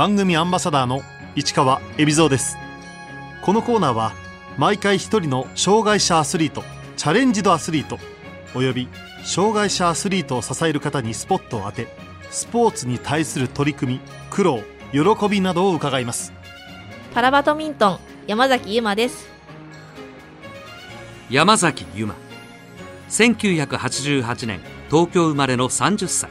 番組アンバサダーの市川恵比蔵です。このコーナーは毎回一人の障害者アスリートチャレンジドアスリートおよび障害者アスリートを支える方にスポットを当てスポーツに対する取り組み苦労喜びなどを伺います。パラバドミントン山崎由真です。山崎由真。1988年東京生まれの30歳。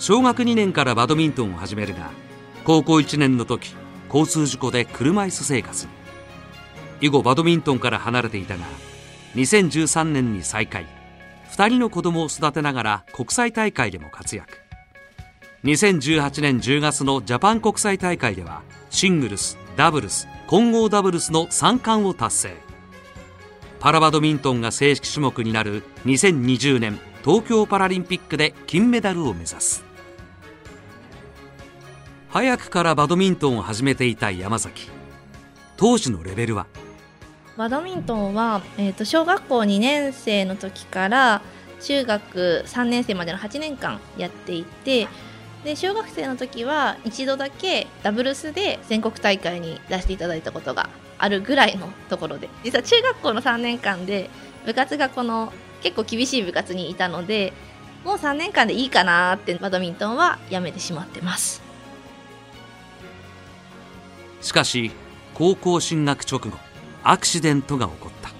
小学2年からバドミントンを始めるが高校1年の時交通事故で車椅子生活。以後バドミントンから離れていたが2013年に再開。2人の子供を育てながら国際大会でも活躍。2018年10月のジャパン国際大会ではシングルスダブルス混合ダブルスの3冠を達成。パラバドミントンが正式種目になる2020年東京パラリンピックで金メダルを目指す。早くからバドミントンを始めていた山崎。当時のレベルは？バドミントンは、えー、と小学校2年生の時から中学3年生までの8年間やっていてで小学生の時は一度だけダブルスで全国大会に出していただいたことがあるぐらいのところで。実は中学校の3年間で部活がこの結構厳しい部活にいたのでもう3年間でいいかなってバドミントンはやめてしまってます。しかし高校進学直後アクシデントが起こった。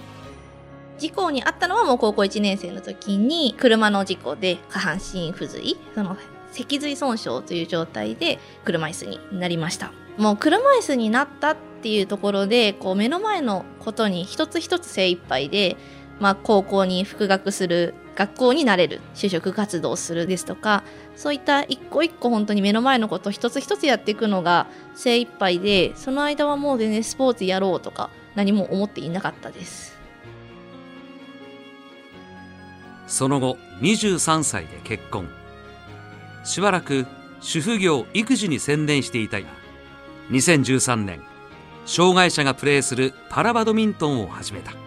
事故にあったのはもう高校1年生の時に車の事故で下半身不随その脊髄損傷という状態で車椅子になりました。もう車椅子になったっていうところでこう目の前のことに一つ一つ精一杯で、まあ、高校に復学する学校になれる就職活動するですとかそういった一個一個本当に目の前のこと一つ一つやっていくのが精一杯でその間はもう全然スポーツやろうとか何も思っていなかったです。その後23歳で結婚。しばらく主婦業育児に専念していたが2013年障害者がプレーするパラバドミントンを始めた。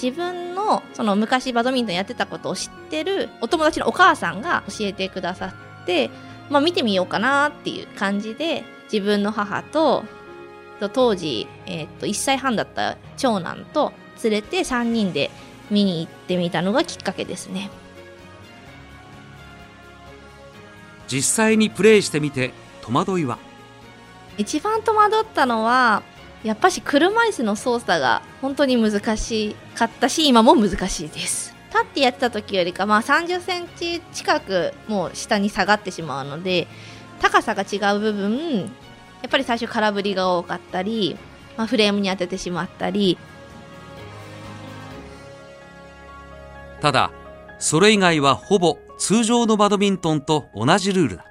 自分のその昔バドミントンやってたことを知ってるお友達のお母さんが教えてくださって、まあ、見てみようかなっていう感じで自分の母と当時、えー、と1歳半だった長男と連れて3人で見に行ってみたのがきっかけですね。実際にプレーしてみて戸惑いは？一番戸惑ったのはやっぱし車椅子の操作が本当に難しかったし今も難しいです。立ってやってた時よりかまあ30センチ近くもう下に下がってしまうので高さが違う部分やっぱり最初空振りが多かったり、まあ、フレームに当ててしまったり。ただそれ以外はほぼ通常のバドミントンと同じルールだ。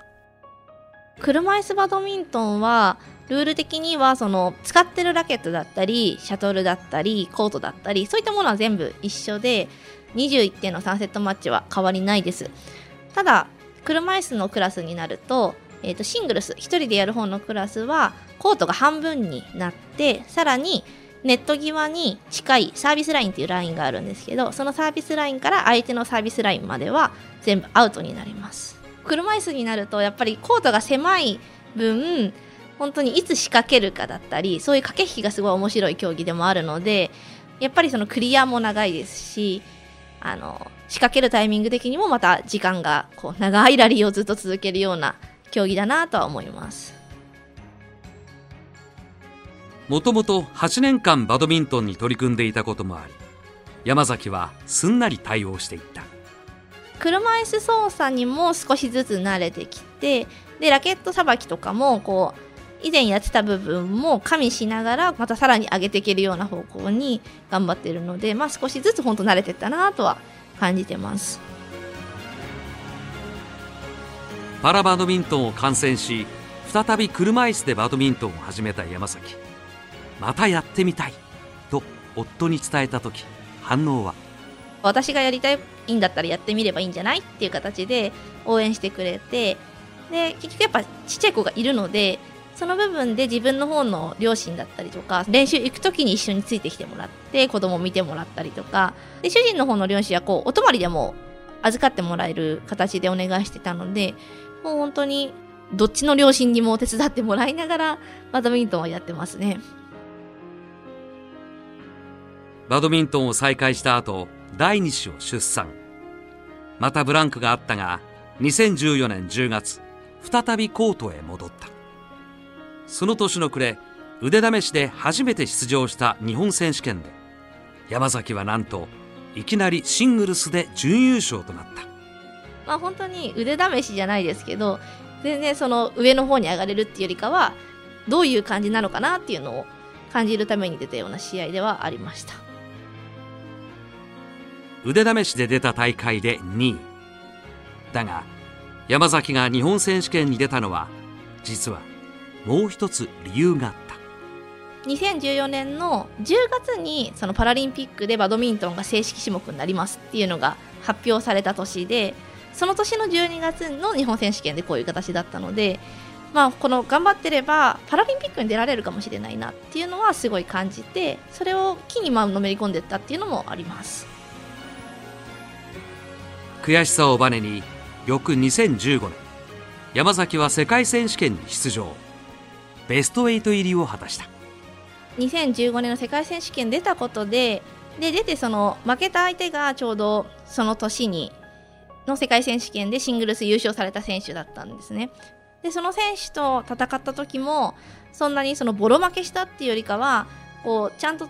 車椅子バドミントンはルール的にはその使ってるラケットだったりシャトルだったりコートだったりそういったものは全部一緒で21点の3セットマッチは変わりないです。ただ車椅子のクラスになると,、えー、とシングルス1人でやる方のクラスはコートが半分になってさらにネット際に近いサービスラインっていうラインがあるんですけどそのサービスラインから相手のサービスラインまでは全部アウトになります。車椅子になるとやっぱりコートが狭い分本当にいつ仕掛けるかだったりそういう駆け引きがすごい面白い競技でもあるのでやっぱりそのクリアも長いですしあの仕掛けるタイミング的にもまた時間がこう長いラリーをずっと続けるような競技だなとは思います。もともと8年間バドミントンに取り組んでいたこともあり山崎はすんなり対応していった。車椅子操作にも少しずつ慣れてきてでラケットさばきとかもこう以前やってた部分も加味しながらまたさらに上げていけるような方向に頑張ってるので、まあ、少しずつ本当慣れてったなとは感じてます。パラバドミントンを観戦し再び車椅子でバドミントンを始めた山崎。またやってみたいと夫に伝えた時反応は？私がやりたいんだったらやってみればいいんじゃない？っていう形で応援してくれてで結局やっぱちっちゃい子がいるのでその部分で自分の方の両親だったりとか練習行く時に一緒についてきてもらって子供を見てもらったりとか。で主人の方の両親はこうお泊まりでも預かってもらえる形でお願いしてたのでもう本当にどっちの両親にも手伝ってもらいながらバドミントンはやってますね。バドミントンを再開した後第二子を出産。またブランクがあったが2014年10月再びコートへ戻った。その年の暮れ腕試しで初めて出場した日本選手権で山崎はなんといきなりシングルスで準優勝となった。まあ本当に腕試しじゃないですけど全然その上の方に上がれるっていうよりかはどういう感じなのかなっていうのを感じるために出たような試合ではありました。腕試しで出た大会で2位。だが山崎が日本選手権に出たのは実はもう一つ理由があった。2014年の10月にそのパラリンピックでバドミントンが正式種目になりますっていうのが発表された年でその年の12月の日本選手権でこういう形だったので、まあ、この頑張ってればパラリンピックに出られるかもしれないなっていうのはすごい感じてそれを機にまあのめり込んでいったっていうのもあります。悔しさをバネに翌2015年山崎は世界選手権に出場ベスト8入りを果たした2015年の世界選手権出たことでで出てその負けた相手がちょうどその年にの世界選手権でシングルス優勝された選手だったんですね。でその選手と戦った時もそんなにそのボロ負けしたっていうよりかはこうちゃんと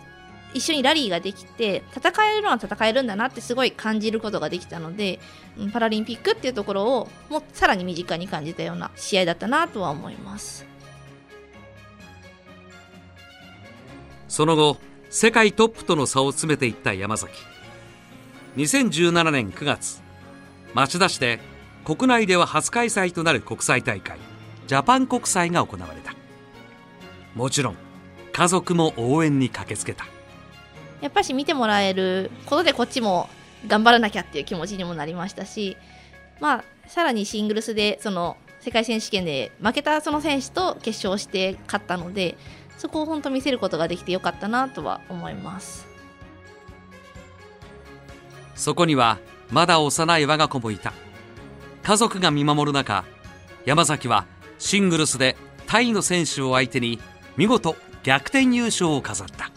一緒にラリーができて戦えるのは戦えるんだなってすごい感じることができたのでパラリンピックっていうところをもうさらに身近に感じたような試合だったなとは思いますその後世界トップとの差を詰めていった山崎。2017年9月町田市で国内では初開催となる国際大会ジャパン国際が行われた。もちろん家族も応援に駆けつけた。やっぱし見てもらえることでこっちも頑張らなきゃっていう気持ちにもなりましたしまあさらにシングルスでその世界選手権で負けたその選手と決勝して勝ったのでそこを本当見せることができてよかったなとは思います。そこにはまだ幼い我が子もいた。家族が見守る中山崎はシングルスでタイの選手を相手に見事逆転優勝を飾った。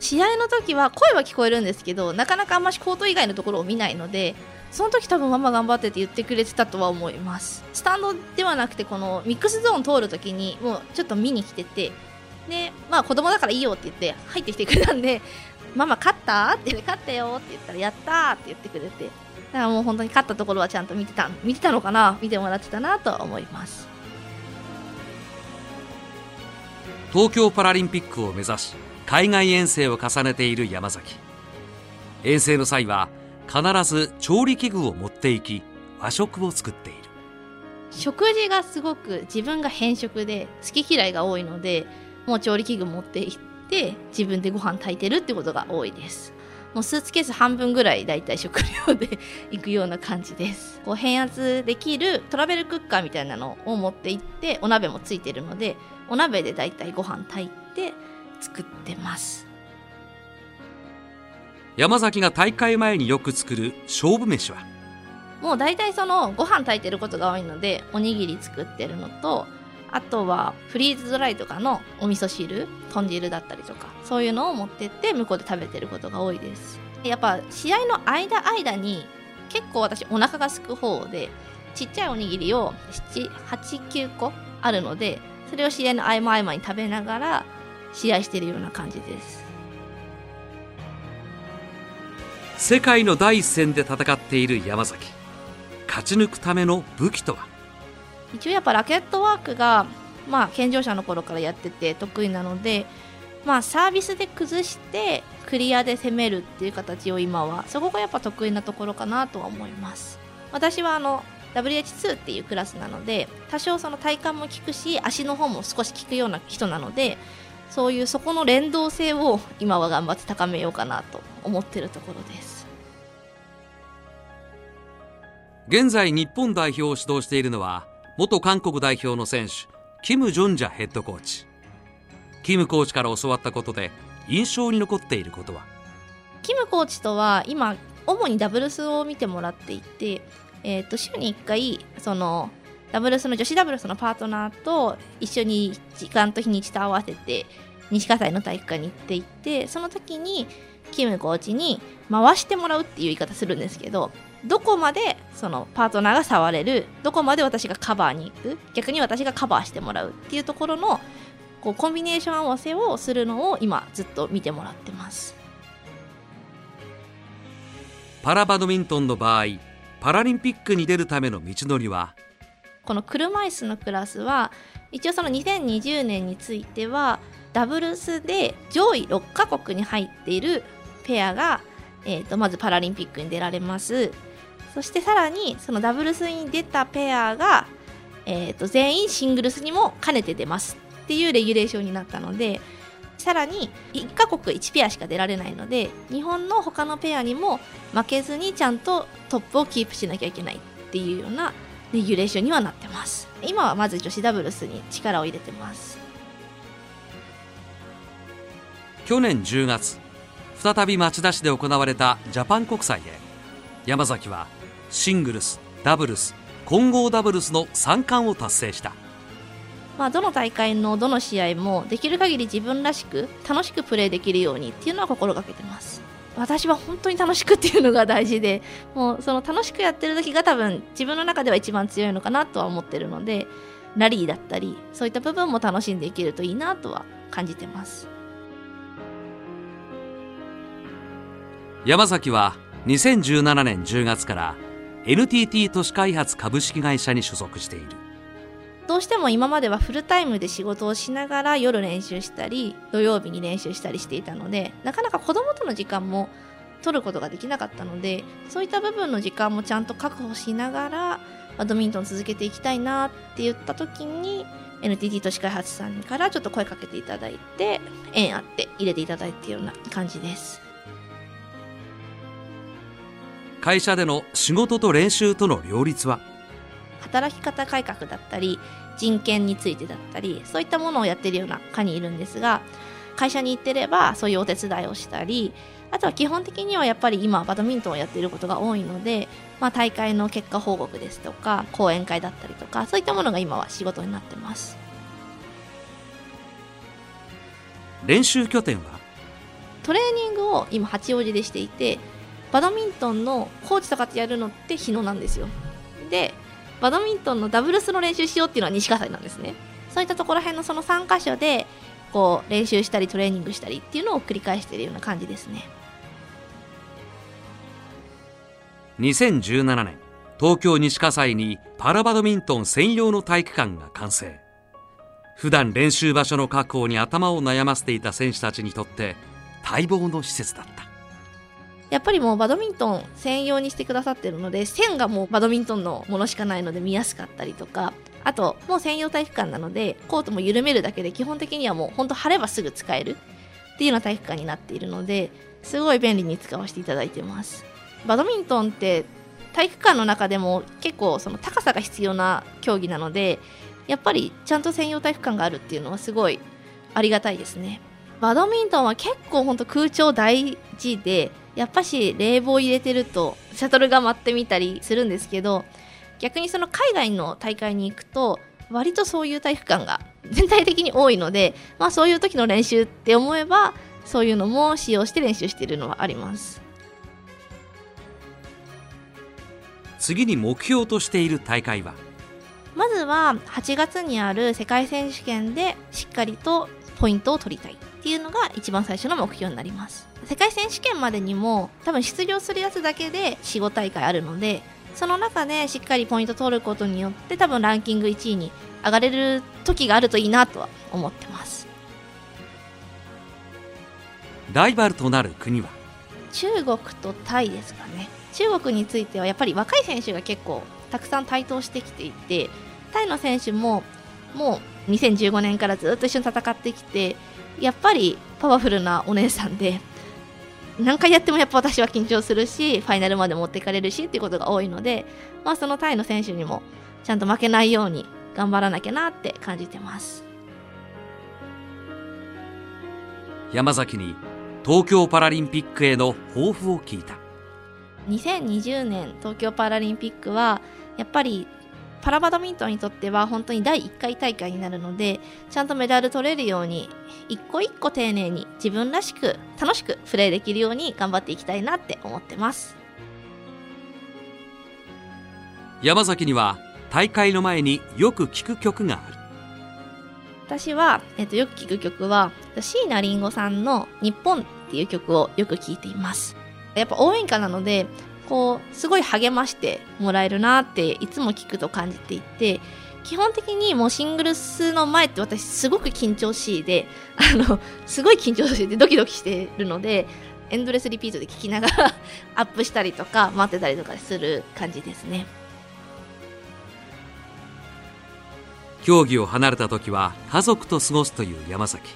試合の時は声は聞こえるんですけどなかなかあんましコート以外のところを見ないのでその時多分ママ頑張ってって言ってくれてたとは思います。スタンドではなくてこのミックスゾーン通る時にもうちょっと見に来ててでまあ子供だからいいよって言って入ってきてくれたんでママ勝った？って言って勝ったよって言ったらやったーって言ってくれてだからもう本当に勝ったところはちゃんと見てた見てたのかな見てもらってたなとは思います。東京パラリンピックを目指し海外遠征を重ねている山崎。遠征の際は必ず調理器具を持っていき和食を作っている。食事がすごく自分が偏食で好き嫌いが多いのでもう調理器具持っていって自分でご飯炊いてるってことが多いです。もうスーツケース半分ぐらいだいたい食料で行くような感じです。こう変圧できるトラベルクッカーみたいなのを持って行ってお鍋もついてるのでお鍋でだいたいご飯炊いて作ってます。山崎が大会前によく作る勝負飯は？もう大体そのご飯炊いてることが多いのでおにぎり作ってるのとあとはフリーズドライとかのお味噌汁豚汁だったりとかそういうのを持ってって向こうで食べてることが多いです。やっぱ試合の間間に結構私お腹が空く方でちっちゃいおにぎりを789個あるのでそれを試合の合間合間に食べながら試合してるような感じです。世界の第一線で戦っている山崎。勝ち抜くための武器とは？一応やっぱラケットワークがまあ健常者の頃からやってて得意なのでまあサービスで崩してクリアで攻めるっていう形を今はそこがやっぱ得意なところかなとは思います。私はあの WH2 っていうクラスなので多少その体幹も効くし足の方も少し効くような人なのでそういうそこの連動性を今は頑張って高めようかなと思ってるところです。現在日本代表を指導しているのは元韓国代表の選手キム・ジョンジャヘッドコーチ。キムコーチから教わったことで印象に残っていることは？キムコーチとは今主にダブルスを見てもらっていて、えー、と週に1回そのダブルスの女子ダブルスのパートナーと一緒に時間と日にちと合わせて西葛西の体育館に行っていてその時にキムコーチに回してもらうっていう言い方するんですけどどこまでそのパートナーが触れるどこまで私がカバーに行く逆に私がカバーしてもらうっていうところのこうコンビネーション合わせをするのを今ずっと見てもらってます。パラバドミントンの場合パラリンピックに出るための道のりは？この車椅子のクラスは一応その2020年についてはダブルスで上位6カ国に入っているペアが、えー、とまずパラリンピックに出られますそしてさらにそのダブルスに出たペアが、えー、と全員シングルスにも兼ねて出ますっていうレギュレーションになったのでさらに1カ国1ペアしか出られないので日本の他のペアにも負けずにちゃんとトップをキープしなきゃいけないっていうようなレギュレーションにはなってます。今はまず女子ダブルスに力を入れてます。去年10月再び町田市で行われたジャパン国際で山崎はシングルスダブルス混合ダブルスの3冠を達成した。まあ、どの大会のどの試合もできる限り自分らしく楽しくプレーできるようにっていうのは心がけてます。私は本当に楽しくっていうのが大事でもうその楽しくやってる時が多分自分の中では一番強いのかなとは思ってるのでラリーだったりそういった部分も楽しんでいけるといいなとは感じてます。山崎は2017年10月から NTT 都市開発株式会社に所属している。どうしても今まではフルタイムで仕事をしながら夜練習したり土曜日に練習したりしていたのでなかなか子供との時間も取ることができなかったのでそういった部分の時間もちゃんと確保しながらバドミントン続けていきたいなって言った時に NTT 都市開発さんからちょっと声かけていただいて縁あって入れていただいているような感じです。会社での仕事と練習との両立は？働き方改革だったり人権についてだったりそういったものをやってるような課にいるんですが会社に行ってればそういうお手伝いをしたりあとは基本的にはやっぱり今バドミントンをやっていることが多いので、まあ、大会の結果報告ですとか講演会だったりとかそういったものが今は仕事になってます。練習拠点は？トレーニングを今八王子でしていてバドミントンのコーチとかってやるのって日野なんですよ。でバドミントンのダブルスの練習しようっていうのは西葛西なんですね。そういったところら辺のその3箇所でこう練習したりトレーニングしたりっていうのを繰り返しているような感じですね。2017年東京西葛西にパラバドミントン専用の体育館が完成。普段練習場所の確保に頭を悩ませていた選手たちにとって待望の施設だった。やっぱりもうバドミントン専用にしてくださってるので線がもうバドミントンのものしかないので見やすかったりとかあともう専用体育館なのでコートも緩めるだけで基本的にはもう本当晴ればすぐ使えるっていうような体育館になっているのですごい便利に使わせていただいてます。バドミントンって体育館の中でも結構その高さが必要な競技なのでやっぱりちゃんと専用体育館があるっていうのはすごいありがたいですね。バドミントンは結構本当空調大事でやっぱし冷房入れてるとシャトルが舞ってみたりするんですけど逆にその海外の大会に行くと割とそういう体育館が全体的に多いので、まあ、そういう時の練習って思えばそういうのも使用して練習しているのはあります。次に目標としている大会は？まずは8月にある世界選手権でしっかりとポイントを取りたいっていうのが一番最初の目標になります。世界選手権までにも多分出場するやつだけで45大会あるのでその中でしっかりポイント取ることによって多分ランキング1位に上がれる時があるといいなとは思ってます。ライバルとなる国は？中国とタイですかね。中国についてはやっぱり若い選手が結構たくさん台頭してきていてタイの選手ももう2015年からずっと一緒に戦ってきてやっぱりパワフルなお姉さんで何回やってもやっぱ私は緊張するしファイナルまで持っていかれるしっていうことが多いので、まあ、そのタイの選手にもちゃんと負けないように頑張らなきゃなって感じてます。山崎に東京パラリンピックへの抱負を聞いた。2020年東京パラリンピックはやっぱりパラバドミントンにとっては本当に第1回大会になるのでちゃんとメダル取れるように一個一個丁寧に自分らしく楽しくプレーできるように頑張っていきたいなって思ってます。山崎には大会の前によく聴く曲がある。私は、えっと、よく聴く曲は椎名林檎さんの「日本」っていう曲をよく聴いています。やっぱ応援歌なのでこうすごい励ましてもらえるなっていつも聞くと感じていて基本的にもうシングルスの前って私すごく緊張しいで あのすごい緊張しててドキドキしてるのでエンドレスリピートで聞きながらアップしたりとか待ってたりとかする感じですね。競技を離れた時は家族と過ごすという山崎。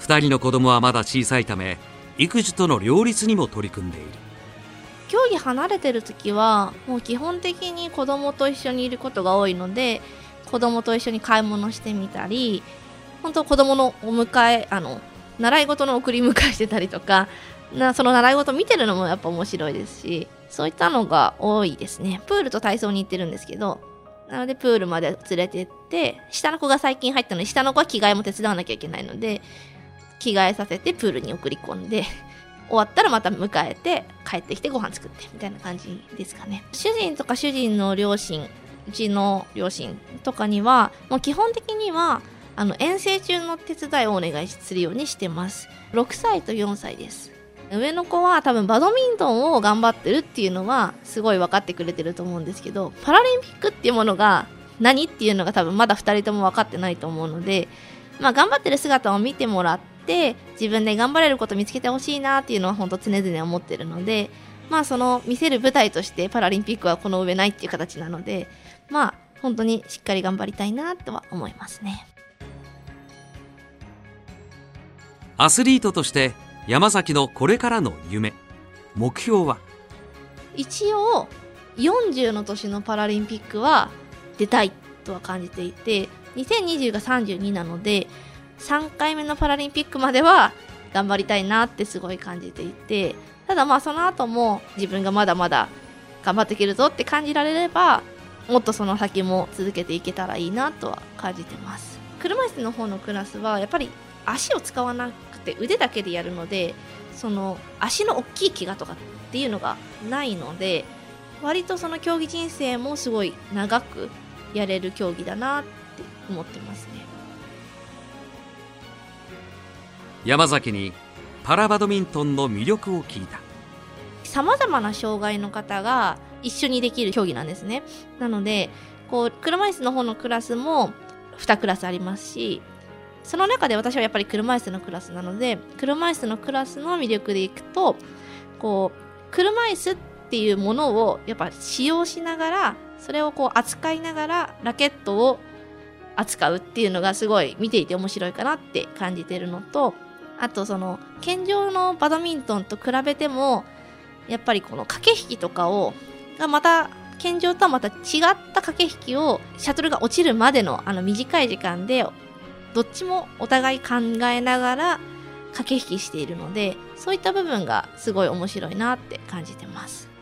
2人の子供はまだ小さいため育児との両立にも取り組んでいる。競技離れてる時はもう基本的に子供と一緒にいることが多いので子供と一緒に買い物してみたり本当子供のお迎えあの習い事の送り迎えしてたりとかなその習い事見てるのもやっぱ面白いですしそういったのが多いですね。プールと体操に行ってるんですけどなのでプールまで連れてって下の子が最近入ったので下の子は着替えも手伝わなきゃいけないので着替えさせてプールに送り込んで終わったらまた迎えて帰ってきてご飯作ってみたいな感じですかね。主人とか主人の両親うちの両親とかにはもう基本的にはあの遠征中の手伝いをお願いするようにしてます。6歳と4歳です。上の子は多分バドミントンを頑張ってるっていうのはすごい分かってくれてると思うんですけどパラリンピックっていうものが何っていうのが多分まだ2人とも分かってないと思うのでまあ頑張ってる姿を見てもらってって自分で頑張れること見つけてほしいなっていうのは本当常々思ってるのでまあその見せる舞台としてパラリンピックはこの上ないっていう形なのでまあ本当にしっかり頑張りたいなとは思いますね。アスリートとして山崎のこれからの夢目標は？一応40の年のパラリンピックは出たいとは感じていて2020が32なので3回目のパラリンピックまでは頑張りたいなってすごい感じていてただまあその後も自分がまだまだ頑張っていけるぞって感じられればもっとその先も続けていけたらいいなとは感じてます。車椅子の方のクラスはやっぱり足を使わなくて腕だけでやるのでその足の大きい怪我とかっていうのがないので割とその競技人生もすごい長くやれる競技だなって思ってますね。山崎にパラバドミントンの魅力を聞いた。さまざまな障害の方が一緒にできる競技なんですね。なのでこう車椅子の方のクラスも2クラスありますしその中で私はやっぱり車椅子のクラスなので車椅子のクラスの魅力でいくとこう車椅子っていうものをやっぱ使用しながらそれをこう扱いながらラケットを扱うっていうのがすごい見ていて面白いかなって感じてるのとあとその健常のバドミントンと比べてもやっぱりこの駆け引きとかをがまた健常とはまた違った駆け引きをシャトルが落ちるまでのあの短い時間でどっちもお互い考えながら駆け引きしているのでそういった部分がすごい面白いなって感じてます。